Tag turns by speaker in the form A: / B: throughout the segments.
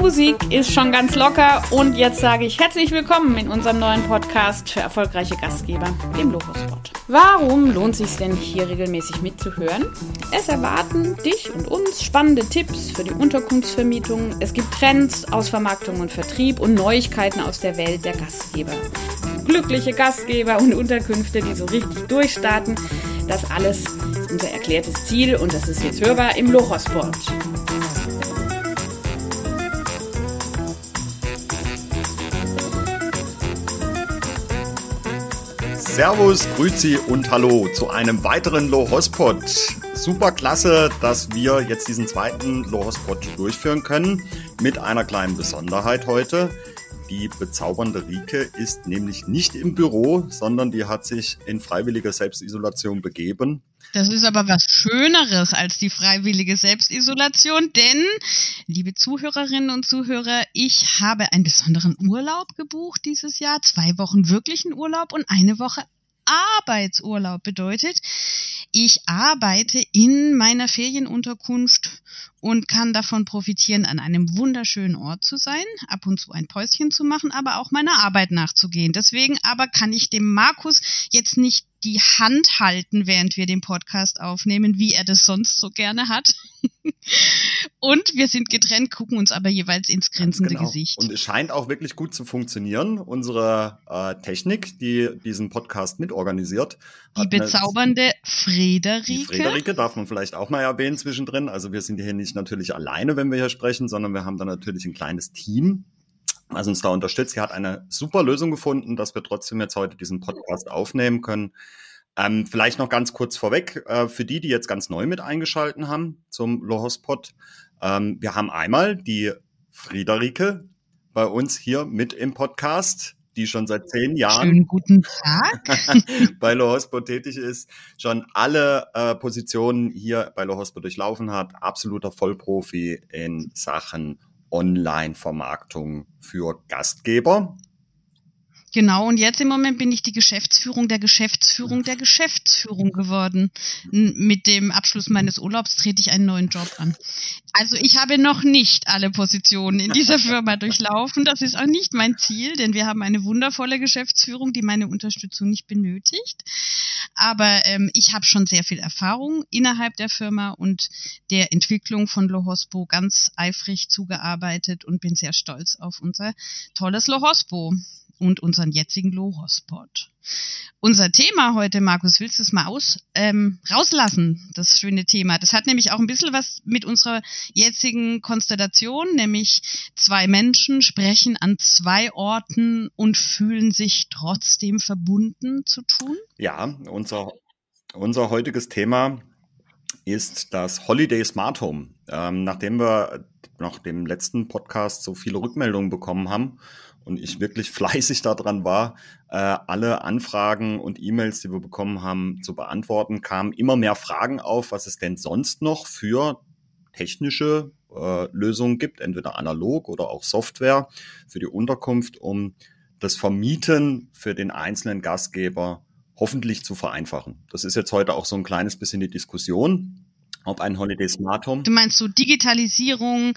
A: Musik ist schon ganz locker und jetzt sage ich herzlich willkommen in unserem neuen Podcast für erfolgreiche Gastgeber, dem Logospot. Warum lohnt sich denn hier regelmäßig mitzuhören? Es erwarten dich und uns spannende Tipps für die Unterkunftsvermietung. Es gibt Trends aus Vermarktung und Vertrieb und Neuigkeiten aus der Welt der Gastgeber. Glückliche Gastgeber und Unterkünfte, die so richtig durchstarten. Das alles ist unser erklärtes Ziel und das ist jetzt hörbar im Lochosport.
B: Servus, Grüezi und Hallo zu einem weiteren Low-Hospot. Super klasse, dass wir jetzt diesen zweiten Low-Hospot durchführen können mit einer kleinen Besonderheit heute. Die bezaubernde Rike ist nämlich nicht im Büro, sondern die hat sich in freiwilliger Selbstisolation begeben.
C: Das ist aber was Schöneres als die freiwillige Selbstisolation, denn, liebe Zuhörerinnen und Zuhörer, ich habe einen besonderen Urlaub gebucht dieses Jahr, zwei Wochen wirklichen Urlaub und eine Woche Arbeitsurlaub bedeutet, ich arbeite in meiner Ferienunterkunft und kann davon profitieren, an einem wunderschönen Ort zu sein, ab und zu ein Päuschen zu machen, aber auch meiner Arbeit nachzugehen. Deswegen aber kann ich dem Markus jetzt nicht die Hand halten, während wir den Podcast aufnehmen, wie er das sonst so gerne hat. und wir sind getrennt, gucken uns aber jeweils ins grinsende genau. Gesicht.
B: Und es scheint auch wirklich gut zu funktionieren. Unsere äh, Technik, die diesen Podcast mitorganisiert.
C: Die bezaubernde Friederike. Die
B: Friederike darf man vielleicht auch mal erwähnen zwischendrin. Also wir sind hier nicht natürlich alleine, wenn wir hier sprechen, sondern wir haben da natürlich ein kleines Team, was uns da unterstützt. Sie hat eine super Lösung gefunden, dass wir trotzdem jetzt heute diesen Podcast aufnehmen können. Ähm, vielleicht noch ganz kurz vorweg, äh, für die, die jetzt ganz neu mit eingeschalten haben zum Lohospot. Ähm, wir haben einmal die Friederike bei uns hier mit im Podcast, die schon seit zehn Jahren
C: Schönen guten Tag.
B: bei Lohospo tätig ist, schon alle äh, Positionen hier bei Lohospo durchlaufen hat, absoluter Vollprofi in Sachen Online-Vermarktung für Gastgeber.
C: Genau, und jetzt im Moment bin ich die Geschäftsführung der Geschäftsführung der Geschäftsführung geworden. Mit dem Abschluss meines Urlaubs trete ich einen neuen Job an. Also ich habe noch nicht alle Positionen in dieser Firma durchlaufen. Das ist auch nicht mein Ziel, denn wir haben eine wundervolle Geschäftsführung, die meine Unterstützung nicht benötigt. Aber ähm, ich habe schon sehr viel Erfahrung innerhalb der Firma und der Entwicklung von Lohospo ganz eifrig zugearbeitet und bin sehr stolz auf unser tolles Lohospo und unseren jetzigen Low-Hotspot. Unser Thema heute, Markus, willst du es mal aus, ähm, rauslassen, das schöne Thema? Das hat nämlich auch ein bisschen was mit unserer jetzigen Konstellation, nämlich zwei Menschen sprechen an zwei Orten und fühlen sich trotzdem verbunden zu tun?
B: Ja, unser, unser heutiges Thema ist das Holiday Smart Home. Ähm, nachdem wir nach dem letzten Podcast so viele Rückmeldungen bekommen haben und ich wirklich fleißig daran war, äh, alle Anfragen und E-Mails, die wir bekommen haben, zu beantworten, kamen immer mehr Fragen auf, was es denn sonst noch für technische äh, Lösungen gibt, entweder analog oder auch Software für die Unterkunft, um das Vermieten für den einzelnen Gastgeber hoffentlich zu vereinfachen. Das ist jetzt heute auch so ein kleines bisschen die Diskussion ob ein Holiday Smart Home.
C: Du meinst so Digitalisierung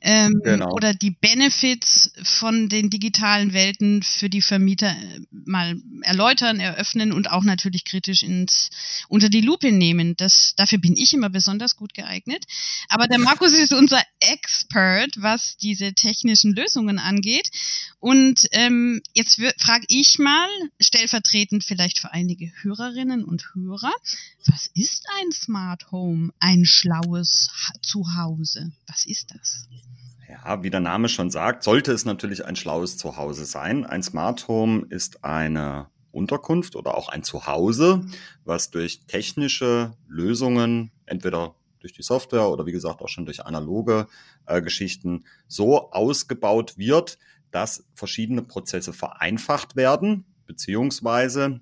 C: ähm, genau. oder die Benefits von den digitalen Welten für die Vermieter äh, mal erläutern, eröffnen und auch natürlich kritisch ins, unter die Lupe nehmen. Das, dafür bin ich immer besonders gut geeignet. Aber der Markus ist unser Expert, was diese technischen Lösungen angeht. Und ähm, jetzt frage ich mal, stellvertretend vielleicht für einige Hörerinnen und Hörer, was ist ein Smart Home? Ein ein schlaues Zuhause? Was ist das?
B: Ja, wie der Name schon sagt, sollte es natürlich ein schlaues Zuhause sein. Ein Smart Home ist eine Unterkunft oder auch ein Zuhause, was durch technische Lösungen, entweder durch die Software oder wie gesagt auch schon durch analoge äh, Geschichten, so ausgebaut wird, dass verschiedene Prozesse vereinfacht werden, beziehungsweise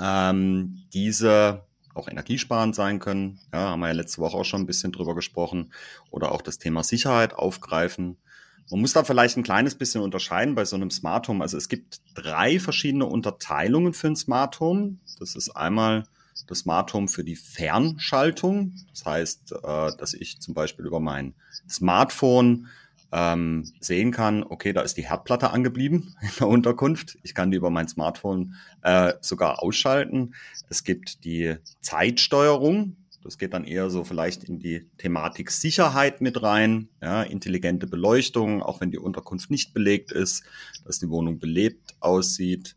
B: ähm, diese auch energiesparend sein können. Ja, haben wir ja letzte Woche auch schon ein bisschen drüber gesprochen. Oder auch das Thema Sicherheit aufgreifen. Man muss da vielleicht ein kleines bisschen unterscheiden bei so einem Smart Home. Also es gibt drei verschiedene Unterteilungen für ein Smart Home. Das ist einmal das Smart Home für die Fernschaltung. Das heißt, äh, dass ich zum Beispiel über mein Smartphone ähm, sehen kann, okay, da ist die Herdplatte angeblieben in der Unterkunft. Ich kann die über mein Smartphone äh, sogar ausschalten. Es gibt die Zeitsteuerung. Das geht dann eher so vielleicht in die Thematik Sicherheit mit rein. Ja, intelligente Beleuchtung, auch wenn die Unterkunft nicht belegt ist, dass die Wohnung belebt aussieht.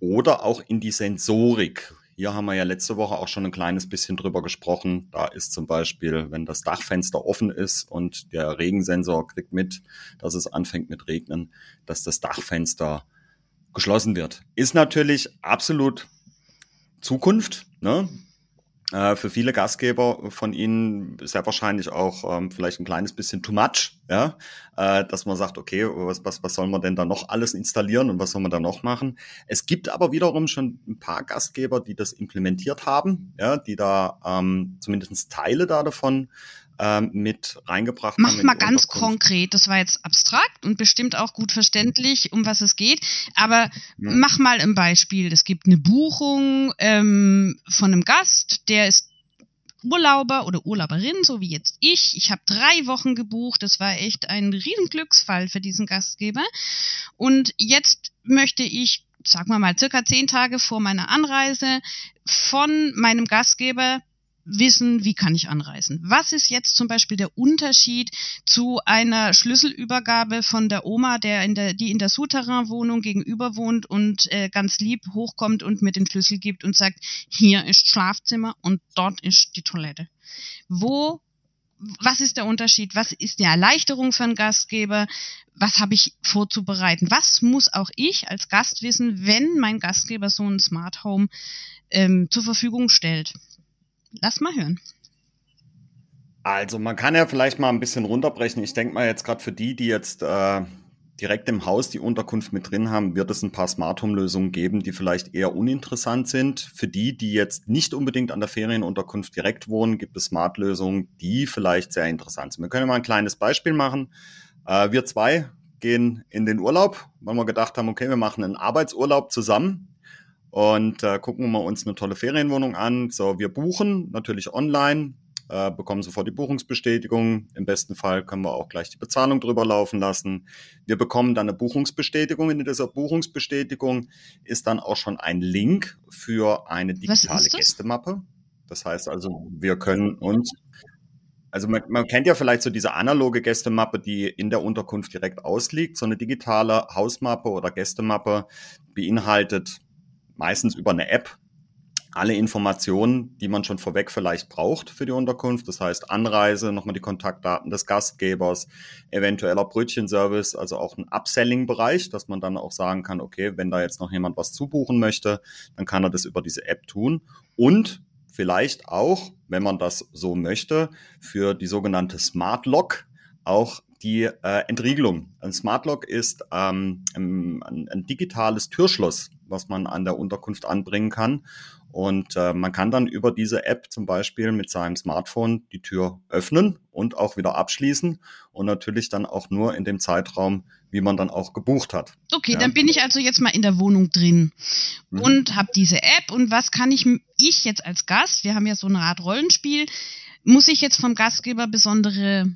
B: Oder auch in die Sensorik. Hier haben wir ja letzte Woche auch schon ein kleines bisschen drüber gesprochen. Da ist zum Beispiel, wenn das Dachfenster offen ist und der Regensensor kriegt mit, dass es anfängt mit Regnen, dass das Dachfenster geschlossen wird. Ist natürlich absolut Zukunft. Ne? Äh, für viele Gastgeber von Ihnen sehr wahrscheinlich auch ähm, vielleicht ein kleines bisschen too much, ja, äh, dass man sagt, okay, was, was, was soll man denn da noch alles installieren und was soll man da noch machen? Es gibt aber wiederum schon ein paar Gastgeber, die das implementiert haben, ja, die da ähm, zumindest Teile da davon ähm, mit reingebracht
C: Mach haben. Mach mal ganz konkret, das war jetzt abstrakt und bestimmt auch gut verständlich, um was es geht, aber ja. mach mal ein Beispiel. Es gibt eine Buchung ähm, von einem Gast, der ist Urlauber oder Urlauberin, so wie jetzt ich. Ich habe drei Wochen gebucht. Das war echt ein Riesenglücksfall für diesen Gastgeber. Und jetzt möchte ich, sagen wir mal, circa zehn Tage vor meiner Anreise von meinem Gastgeber wissen, wie kann ich anreisen. Was ist jetzt zum Beispiel der Unterschied zu einer Schlüsselübergabe von der Oma, der in der, die in der Souterrain-Wohnung gegenüber wohnt und äh, ganz lieb hochkommt und mir den Schlüssel gibt und sagt, hier ist Schlafzimmer und dort ist die Toilette. Wo, was ist der Unterschied? Was ist die Erleichterung für einen Gastgeber? Was habe ich vorzubereiten? Was muss auch ich als Gast wissen, wenn mein Gastgeber so ein Smart Home ähm, zur Verfügung stellt? Lass mal hören.
B: Also man kann ja vielleicht mal ein bisschen runterbrechen. Ich denke mal jetzt gerade für die, die jetzt äh, direkt im Haus die Unterkunft mit drin haben, wird es ein paar Smart Home Lösungen geben, die vielleicht eher uninteressant sind. Für die, die jetzt nicht unbedingt an der Ferienunterkunft direkt wohnen, gibt es Smart Lösungen, die vielleicht sehr interessant sind. Wir können mal ein kleines Beispiel machen. Äh, wir zwei gehen in den Urlaub, weil wir gedacht haben, okay, wir machen einen Arbeitsurlaub zusammen und äh, gucken wir uns eine tolle Ferienwohnung an. So, wir buchen natürlich online, äh, bekommen sofort die Buchungsbestätigung. Im besten Fall können wir auch gleich die Bezahlung drüber laufen lassen. Wir bekommen dann eine Buchungsbestätigung. In dieser Buchungsbestätigung ist dann auch schon ein Link für eine digitale Gästemappe. Das heißt also, wir können uns also man, man kennt ja vielleicht so diese analoge Gästemappe, die in der Unterkunft direkt ausliegt. So eine digitale Hausmappe oder Gästemappe beinhaltet meistens über eine App alle Informationen, die man schon vorweg vielleicht braucht für die Unterkunft. Das heißt Anreise, nochmal die Kontaktdaten des Gastgebers, eventueller Brötchenservice, also auch ein Upselling-Bereich, dass man dann auch sagen kann, okay, wenn da jetzt noch jemand was zubuchen möchte, dann kann er das über diese App tun. Und vielleicht auch, wenn man das so möchte, für die sogenannte Smart Lock auch die äh, Entriegelung. Ein Smart Lock ist ähm, ein, ein digitales Türschloss, was man an der Unterkunft anbringen kann. Und äh, man kann dann über diese App zum Beispiel mit seinem Smartphone die Tür öffnen und auch wieder abschließen und natürlich dann auch nur in dem Zeitraum, wie man dann auch gebucht hat.
C: Okay, ja. dann bin ich also jetzt mal in der Wohnung drin mhm. und habe diese App. Und was kann ich, ich jetzt als Gast, wir haben ja so eine Art Rollenspiel, muss ich jetzt vom Gastgeber besondere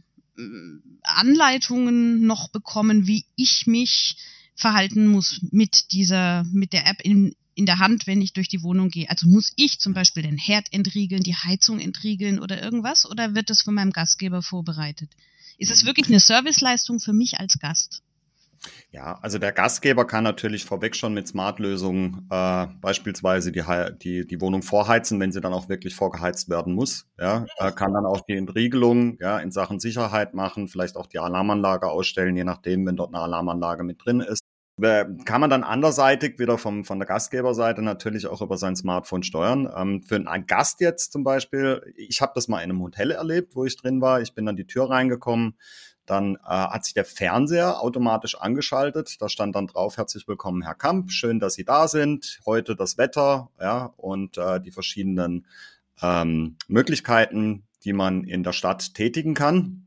C: Anleitungen noch bekommen, wie ich mich verhalten muss mit dieser, mit der App in, in der Hand, wenn ich durch die Wohnung gehe. Also muss ich zum Beispiel den Herd entriegeln, die Heizung entriegeln oder irgendwas oder wird das von meinem Gastgeber vorbereitet? Ist es wirklich eine Serviceleistung für mich als Gast?
B: Ja, also der Gastgeber kann natürlich vorweg schon mit Smart-Lösungen äh, beispielsweise die, die, die Wohnung vorheizen, wenn sie dann auch wirklich vorgeheizt werden muss. Ja, er kann dann auch die Entriegelung ja, in Sachen Sicherheit machen, vielleicht auch die Alarmanlage ausstellen, je nachdem, wenn dort eine Alarmanlage mit drin ist. Kann man dann anderseitig wieder vom, von der Gastgeberseite natürlich auch über sein Smartphone steuern. Ähm, für einen Gast jetzt zum Beispiel, ich habe das mal in einem Hotel erlebt, wo ich drin war. Ich bin an die Tür reingekommen. Dann äh, hat sich der Fernseher automatisch angeschaltet. Da stand dann drauf, herzlich willkommen, Herr Kamp. Schön, dass Sie da sind. Heute das Wetter, ja, und äh, die verschiedenen ähm, Möglichkeiten, die man in der Stadt tätigen kann.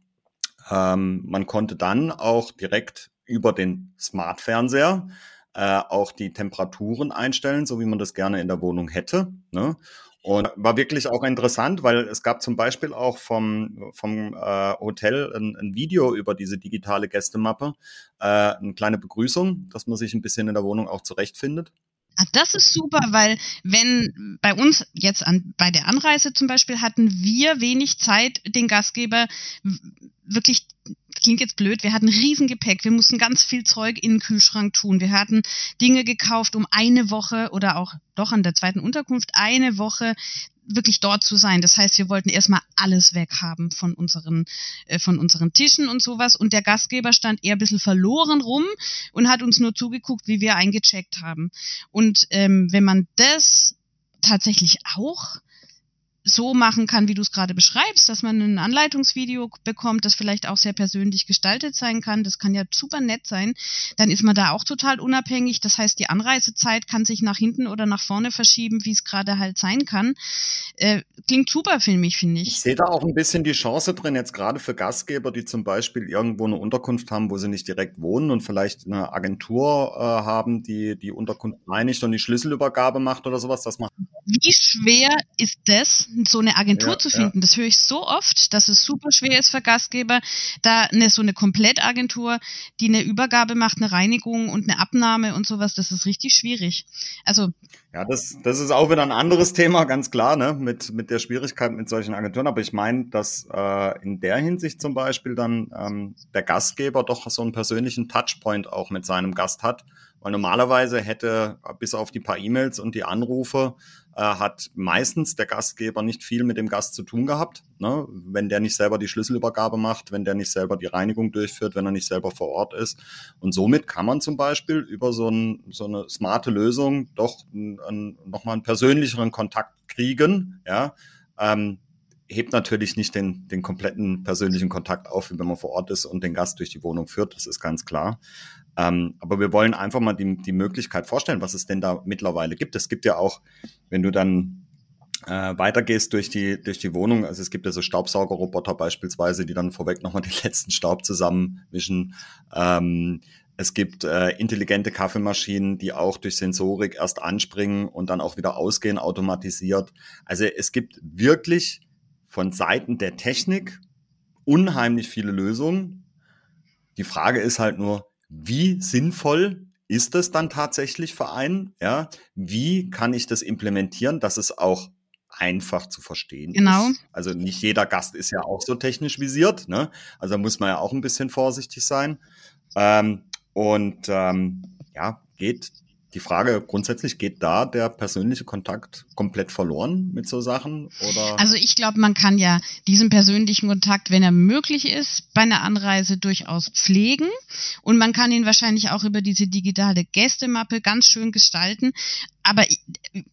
B: Ähm, man konnte dann auch direkt über den Smart-Fernseher äh, auch die Temperaturen einstellen, so wie man das gerne in der Wohnung hätte. Ne? Und war wirklich auch interessant, weil es gab zum Beispiel auch vom, vom äh, Hotel ein, ein Video über diese digitale Gästemappe, äh, eine kleine Begrüßung, dass man sich ein bisschen in der Wohnung auch zurechtfindet.
C: Ah, das ist super, weil wenn bei uns jetzt an, bei der Anreise zum Beispiel hatten wir wenig Zeit, den Gastgeber wirklich klingt jetzt blöd, wir hatten Riesengepäck, wir mussten ganz viel Zeug in den Kühlschrank tun. Wir hatten Dinge gekauft, um eine Woche oder auch doch an der zweiten Unterkunft eine Woche wirklich dort zu sein. Das heißt, wir wollten erstmal alles weghaben von unseren, äh, von unseren Tischen und sowas. Und der Gastgeber stand eher ein bisschen verloren rum und hat uns nur zugeguckt, wie wir eingecheckt haben. Und ähm, wenn man das tatsächlich auch so machen kann, wie du es gerade beschreibst, dass man ein Anleitungsvideo bekommt, das vielleicht auch sehr persönlich gestaltet sein kann, das kann ja super nett sein, dann ist man da auch total unabhängig. Das heißt, die Anreisezeit kann sich nach hinten oder nach vorne verschieben, wie es gerade halt sein kann. Äh, klingt super für mich, finde ich.
B: Ich sehe da auch ein bisschen die Chance drin, jetzt gerade für Gastgeber, die zum Beispiel irgendwo eine Unterkunft haben, wo sie nicht direkt wohnen und vielleicht eine Agentur äh, haben, die die Unterkunft reinigt und die Schlüsselübergabe macht oder sowas. Das macht.
C: Wie schwer ist das? So eine Agentur ja, zu finden. Ja. Das höre ich so oft, dass es super schwer ist für Gastgeber, da eine, so eine Komplettagentur, die eine Übergabe macht, eine Reinigung und eine Abnahme und sowas, das ist richtig schwierig. Also.
B: Ja, das, das ist auch wieder ein anderes Thema, ganz klar, ne, mit, mit der Schwierigkeit mit solchen Agenturen. Aber ich meine, dass äh, in der Hinsicht zum Beispiel dann ähm, der Gastgeber doch so einen persönlichen Touchpoint auch mit seinem Gast hat. Weil normalerweise hätte bis auf die paar E-Mails und die Anrufe äh, hat meistens der Gastgeber nicht viel mit dem Gast zu tun gehabt. Ne? Wenn der nicht selber die Schlüsselübergabe macht, wenn der nicht selber die Reinigung durchführt, wenn er nicht selber vor Ort ist. Und somit kann man zum Beispiel über so, ein, so eine smarte Lösung doch nochmal einen persönlicheren Kontakt kriegen. Ja? Ähm, hebt natürlich nicht den, den kompletten persönlichen Kontakt auf, wie wenn man vor Ort ist und den Gast durch die Wohnung führt, das ist ganz klar. Ähm, aber wir wollen einfach mal die, die Möglichkeit vorstellen, was es denn da mittlerweile gibt. Es gibt ja auch, wenn du dann äh, weitergehst durch die, durch die Wohnung, also es gibt ja so Staubsaugerroboter beispielsweise, die dann vorweg nochmal den letzten Staub zusammenmischen. Ähm, es gibt äh, intelligente Kaffeemaschinen, die auch durch Sensorik erst anspringen und dann auch wieder ausgehen, automatisiert. Also es gibt wirklich von Seiten der Technik unheimlich viele Lösungen. Die Frage ist halt nur, wie sinnvoll ist es dann tatsächlich für einen? Ja, wie kann ich das implementieren, dass es auch einfach zu verstehen
C: genau.
B: ist? Also nicht jeder Gast ist ja auch so technisch visiert, ne? Also muss man ja auch ein bisschen vorsichtig sein. Ähm, und ähm, ja, geht die Frage grundsätzlich, geht da der persönliche Kontakt komplett verloren mit so Sachen? Oder?
C: Also ich glaube, man kann ja diesen persönlichen Kontakt, wenn er möglich ist, bei einer Anreise durchaus pflegen. Und man kann ihn wahrscheinlich auch über diese digitale Gästemappe ganz schön gestalten aber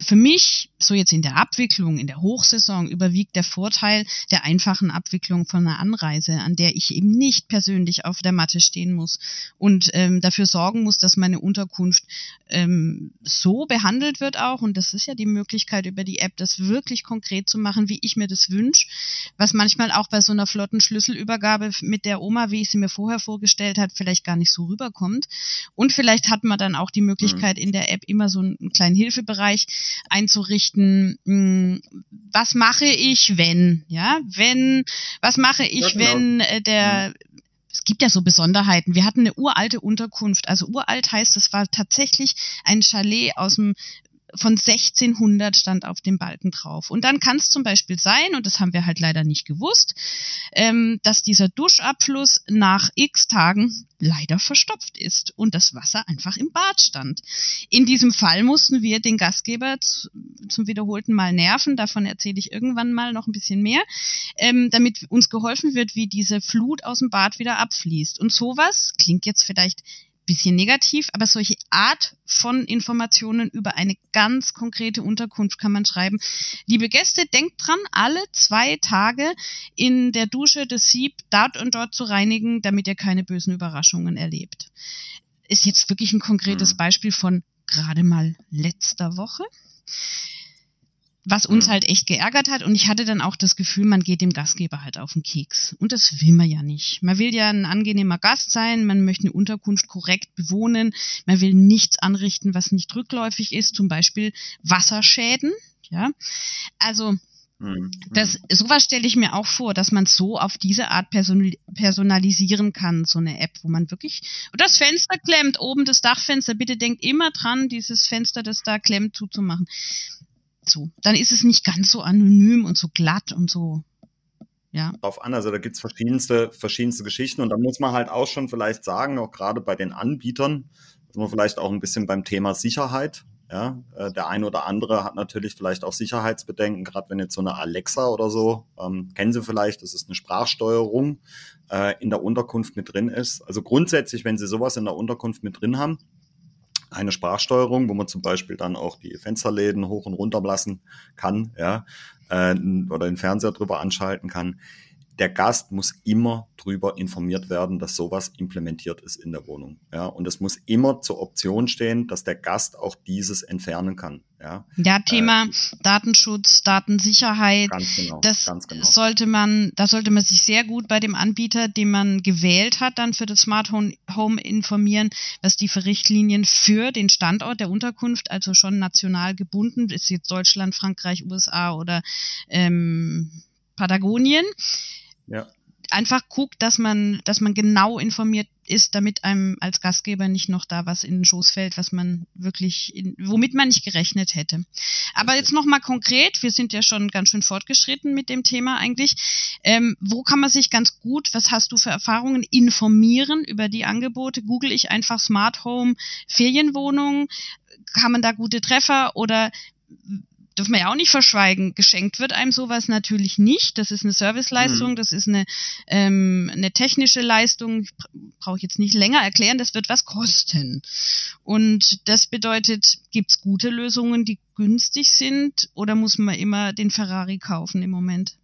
C: für mich, so jetzt in der Abwicklung, in der Hochsaison, überwiegt der Vorteil der einfachen Abwicklung von einer Anreise, an der ich eben nicht persönlich auf der Matte stehen muss und ähm, dafür sorgen muss, dass meine Unterkunft ähm, so behandelt wird auch. Und das ist ja die Möglichkeit über die App, das wirklich konkret zu machen, wie ich mir das wünsche, was manchmal auch bei so einer flotten Schlüsselübergabe mit der Oma, wie ich sie mir vorher vorgestellt hat, vielleicht gar nicht so rüberkommt. Und vielleicht hat man dann auch die Möglichkeit, mhm. in der App immer so einen kleinen Hilfebereich einzurichten. Hm, was mache ich, wenn? Ja, wenn, was mache ich, ja, genau. wenn äh, der, mhm. es gibt ja so Besonderheiten. Wir hatten eine uralte Unterkunft. Also uralt heißt, es war tatsächlich ein Chalet aus dem von 1600 stand auf dem Balken drauf. Und dann kann es zum Beispiel sein, und das haben wir halt leider nicht gewusst, ähm, dass dieser Duschabfluss nach x Tagen leider verstopft ist und das Wasser einfach im Bad stand. In diesem Fall mussten wir den Gastgeber zum wiederholten Mal nerven, davon erzähle ich irgendwann mal noch ein bisschen mehr, ähm, damit uns geholfen wird, wie diese Flut aus dem Bad wieder abfließt. Und sowas klingt jetzt vielleicht bisschen negativ, aber solche Art von Informationen über eine ganz konkrete Unterkunft kann man schreiben. Liebe Gäste, denkt dran, alle zwei Tage in der Dusche das Sieb dort und dort zu reinigen, damit ihr keine bösen Überraschungen erlebt. Ist jetzt wirklich ein konkretes mhm. Beispiel von gerade mal letzter Woche was uns mhm. halt echt geärgert hat. Und ich hatte dann auch das Gefühl, man geht dem Gastgeber halt auf den Keks. Und das will man ja nicht. Man will ja ein angenehmer Gast sein, man möchte eine Unterkunft korrekt bewohnen, man will nichts anrichten, was nicht rückläufig ist, zum Beispiel Wasserschäden. Ja, also Mhm. Das, sowas stelle ich mir auch vor, dass man so auf diese Art personalisieren kann, so eine App, wo man wirklich das Fenster klemmt, oben das Dachfenster, bitte denkt immer dran, dieses Fenster, das da klemmt, zuzumachen. So, dann ist es nicht ganz so anonym und so glatt und so ja.
B: Drauf an, also da gibt's verschiedenste, verschiedenste Geschichten und da muss man halt auch schon vielleicht sagen, auch gerade bei den Anbietern, dass man vielleicht auch ein bisschen beim Thema Sicherheit ja, äh, der eine oder andere hat natürlich vielleicht auch Sicherheitsbedenken, gerade wenn jetzt so eine Alexa oder so, ähm, kennen Sie vielleicht, das ist eine Sprachsteuerung, äh, in der Unterkunft mit drin ist. Also grundsätzlich, wenn Sie sowas in der Unterkunft mit drin haben, eine Sprachsteuerung, wo man zum Beispiel dann auch die Fensterläden hoch und runter lassen kann, ja, äh, oder den Fernseher drüber anschalten kann, der Gast muss immer drüber informiert werden, dass sowas implementiert ist in der Wohnung. Ja, und es muss immer zur Option stehen, dass der Gast auch dieses entfernen kann. Ja,
C: ja Thema äh, Datenschutz, Datensicherheit. Ganz genau, das ganz genau. sollte man, da sollte man sich sehr gut bei dem Anbieter, den man gewählt hat, dann für das Smart Home informieren, was die für Richtlinien für den Standort der Unterkunft, also schon national gebunden, ist jetzt Deutschland, Frankreich, USA oder ähm, Patagonien ja. Einfach guckt, dass man, dass man genau informiert ist, damit einem als Gastgeber nicht noch da was in den Schoß fällt, was man wirklich, in, womit man nicht gerechnet hätte. Aber jetzt nochmal konkret, wir sind ja schon ganz schön fortgeschritten mit dem Thema eigentlich. Ähm, wo kann man sich ganz gut, was hast du für Erfahrungen, informieren über die Angebote? Google ich einfach Smart Home Ferienwohnungen? Kann man da gute Treffer oder dürfen wir ja auch nicht verschweigen, geschenkt wird einem sowas natürlich nicht. Das ist eine Serviceleistung, mhm. das ist eine, ähm, eine technische Leistung, brauche ich jetzt nicht länger erklären, das wird was kosten. Und das bedeutet, gibt's gute Lösungen, die günstig sind oder muss man immer den Ferrari kaufen im Moment?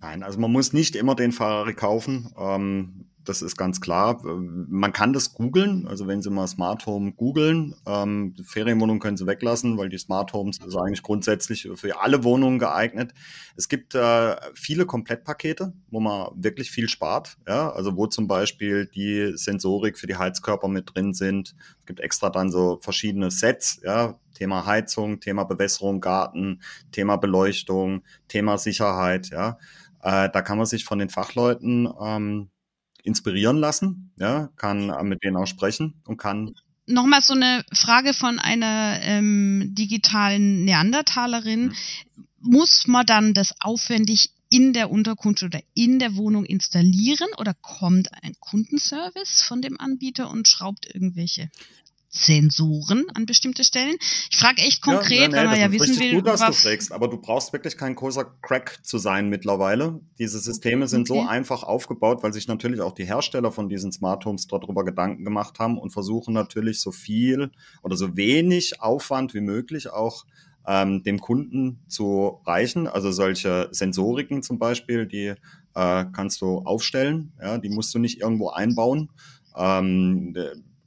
B: Nein, also man muss nicht immer den Ferrari kaufen. Ähm, das ist ganz klar. Man kann das googeln, also wenn Sie mal Smart Home googeln, ähm, Ferienwohnungen können Sie weglassen, weil die Smart Homes ist eigentlich grundsätzlich für alle Wohnungen geeignet. Es gibt äh, viele Komplettpakete, wo man wirklich viel spart, ja, also wo zum Beispiel die Sensorik für die Heizkörper mit drin sind. Es gibt extra dann so verschiedene Sets, ja, Thema Heizung, Thema Bewässerung, Garten, Thema Beleuchtung, Thema Sicherheit, ja. Äh, da kann man sich von den Fachleuten ähm, inspirieren lassen, ja, kann mit denen auch sprechen und kann
C: Nochmal so eine Frage von einer ähm, digitalen Neandertalerin. Mhm. Muss man dann das aufwendig in der Unterkunft oder in der Wohnung installieren oder kommt ein Kundenservice von dem Anbieter und schraubt irgendwelche Sensoren an bestimmte Stellen. Ich frage echt konkret, ja, ja, nee, weil man ja wissen will,
B: gut, was du fragst, aber du brauchst wirklich kein großer Crack zu sein mittlerweile. Diese Systeme sind okay. so einfach aufgebaut, weil sich natürlich auch die Hersteller von diesen Smart Homes darüber Gedanken gemacht haben und versuchen natürlich so viel oder so wenig Aufwand wie möglich auch ähm, dem Kunden zu reichen. Also solche Sensoriken zum Beispiel, die äh, kannst du aufstellen, ja, die musst du nicht irgendwo einbauen. Ähm,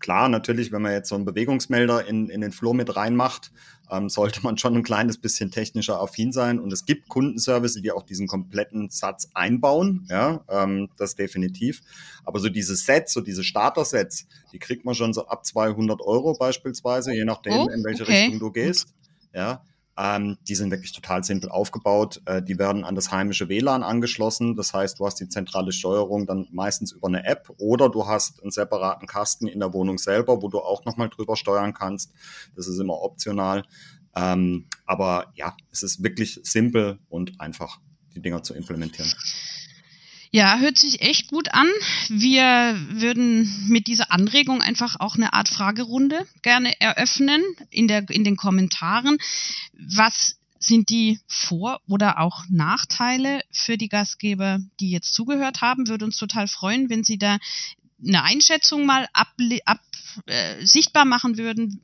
B: Klar, natürlich, wenn man jetzt so einen Bewegungsmelder in, in den Flur mit reinmacht, ähm, sollte man schon ein kleines bisschen technischer affin sein. Und es gibt Kundenservice, die auch diesen kompletten Satz einbauen. Ja, ähm, das definitiv. Aber so diese Sets, so diese Starter-Sets, die kriegt man schon so ab 200 Euro beispielsweise, je nachdem, oh, in welche okay. Richtung du gehst. Ja, ähm, die sind wirklich total simpel aufgebaut. Äh, die werden an das heimische WLAN angeschlossen. Das heißt, du hast die zentrale Steuerung dann meistens über eine App oder du hast einen separaten Kasten in der Wohnung selber, wo du auch nochmal drüber steuern kannst. Das ist immer optional. Ähm, aber ja, es ist wirklich simpel und einfach, die Dinger zu implementieren.
C: Ja, hört sich echt gut an. Wir würden mit dieser Anregung einfach auch eine Art Fragerunde gerne eröffnen in, der, in den Kommentaren. Was sind die Vor- oder auch Nachteile für die Gastgeber, die jetzt zugehört haben? Würde uns total freuen, wenn Sie da eine Einschätzung mal ab, ab äh, sichtbar machen würden.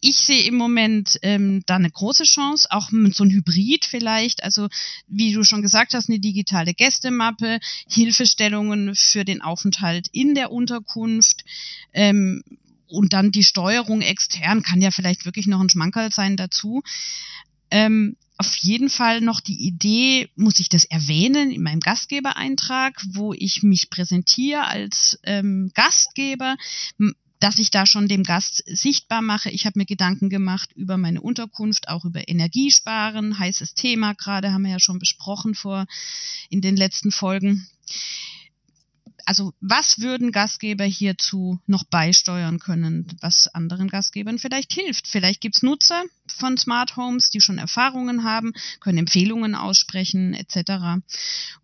C: Ich sehe im Moment ähm, da eine große Chance, auch mit so ein Hybrid vielleicht. Also wie du schon gesagt hast, eine digitale Gästemappe, Hilfestellungen für den Aufenthalt in der Unterkunft. Ähm, und dann die Steuerung extern kann ja vielleicht wirklich noch ein Schmankerl sein dazu. Ähm, auf jeden Fall noch die Idee, muss ich das erwähnen in meinem Gastgebereintrag, wo ich mich präsentiere als ähm, Gastgeber, dass ich da schon dem Gast sichtbar mache. Ich habe mir Gedanken gemacht über meine Unterkunft, auch über Energiesparen, heißes Thema gerade, haben wir ja schon besprochen vor in den letzten Folgen also was würden Gastgeber hierzu noch beisteuern können, was anderen Gastgebern vielleicht hilft? Vielleicht gibt's Nutzer von Smart Homes, die schon Erfahrungen haben, können Empfehlungen aussprechen etc.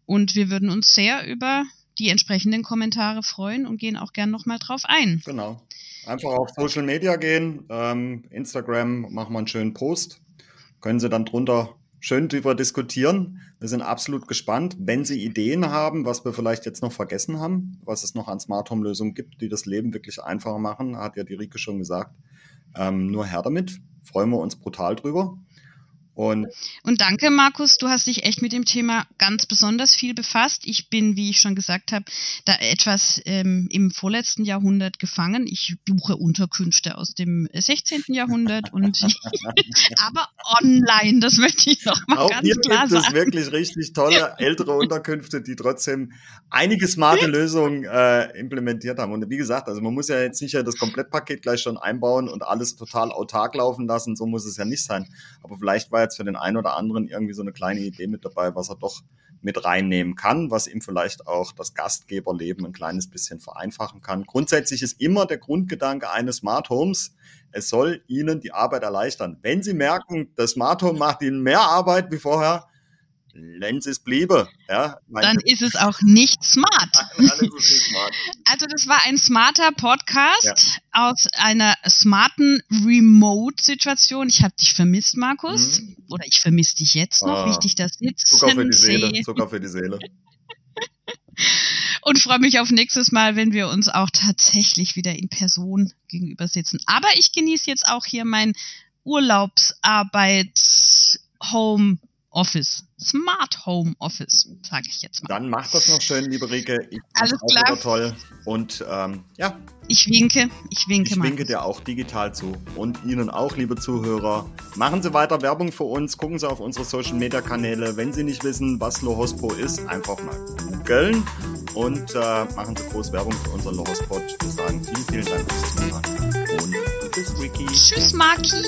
C: Und wir würden uns sehr über die entsprechenden Kommentare freuen und gehen auch gern nochmal drauf ein.
B: Genau. Einfach auf Social Media gehen, ähm, Instagram, machen wir einen schönen Post. Können Sie dann drunter schön drüber diskutieren. Wir sind absolut gespannt. Wenn Sie Ideen haben, was wir vielleicht jetzt noch vergessen haben, was es noch an Smart Home Lösungen gibt, die das Leben wirklich einfacher machen, hat ja die Rike schon gesagt. Ähm, nur her damit. Freuen wir uns brutal drüber.
C: Und, und danke, Markus. Du hast dich echt mit dem Thema ganz besonders viel befasst. Ich bin, wie ich schon gesagt habe, da etwas ähm, im vorletzten Jahrhundert gefangen. Ich buche Unterkünfte aus dem 16. Jahrhundert und aber online, das möchte ich noch mal
B: Auch
C: ganz
B: hier
C: klar
B: gibt es wirklich richtig tolle ältere Unterkünfte, die trotzdem einige smarte Lösungen äh, implementiert haben. Und wie gesagt, also man muss ja jetzt nicht ja das Komplettpaket gleich schon einbauen und alles total autark laufen lassen. So muss es ja nicht sein. Aber vielleicht war jetzt für den einen oder anderen irgendwie so eine kleine Idee mit dabei, was er doch mit reinnehmen kann, was ihm vielleicht auch das Gastgeberleben ein kleines bisschen vereinfachen kann. Grundsätzlich ist immer der Grundgedanke eines Smart Homes, es soll Ihnen die Arbeit erleichtern. Wenn Sie merken, das Smart Home macht Ihnen mehr Arbeit wie vorher, Lenz es bliebe. Ja,
C: Dann ist es auch nicht smart.
B: Dann ist es nicht smart.
C: Also das war ein smarter Podcast
B: Ja.
C: aus einer smarten Remote-Situation. Ich habe dich vermisst, Markus.
B: Mhm.
C: Oder ich vermisse dich jetzt noch,
B: Ah.
C: wie ich dich da sitzen
B: Zucker für die Seele. Zucker für die Seele.
C: Und freue mich auf nächstes Mal, wenn wir uns auch tatsächlich wieder in Person gegenüber sitzen. Aber ich genieße jetzt auch hier mein Urlaubsarbeits-Home Office. Smart Home Office, sage ich jetzt mal.
B: Dann macht das noch schön, liebe Rike. Ich
C: Alles klar.
B: toll. Und ähm, ja,
C: Ich winke, ich winke
B: ich
C: mal.
B: winke dir auch digital zu. Und Ihnen auch, liebe Zuhörer. Machen Sie weiter Werbung für uns. Gucken Sie auf unsere Social Media Kanäle. Wenn Sie nicht wissen, was Lohospo ist, einfach mal googeln. Und äh, machen Sie groß Werbung für unseren Lohospot. Wir sagen vielen, vielen Dank fürs Zuhören. Und bis Wiki.
C: Tschüss, Maki.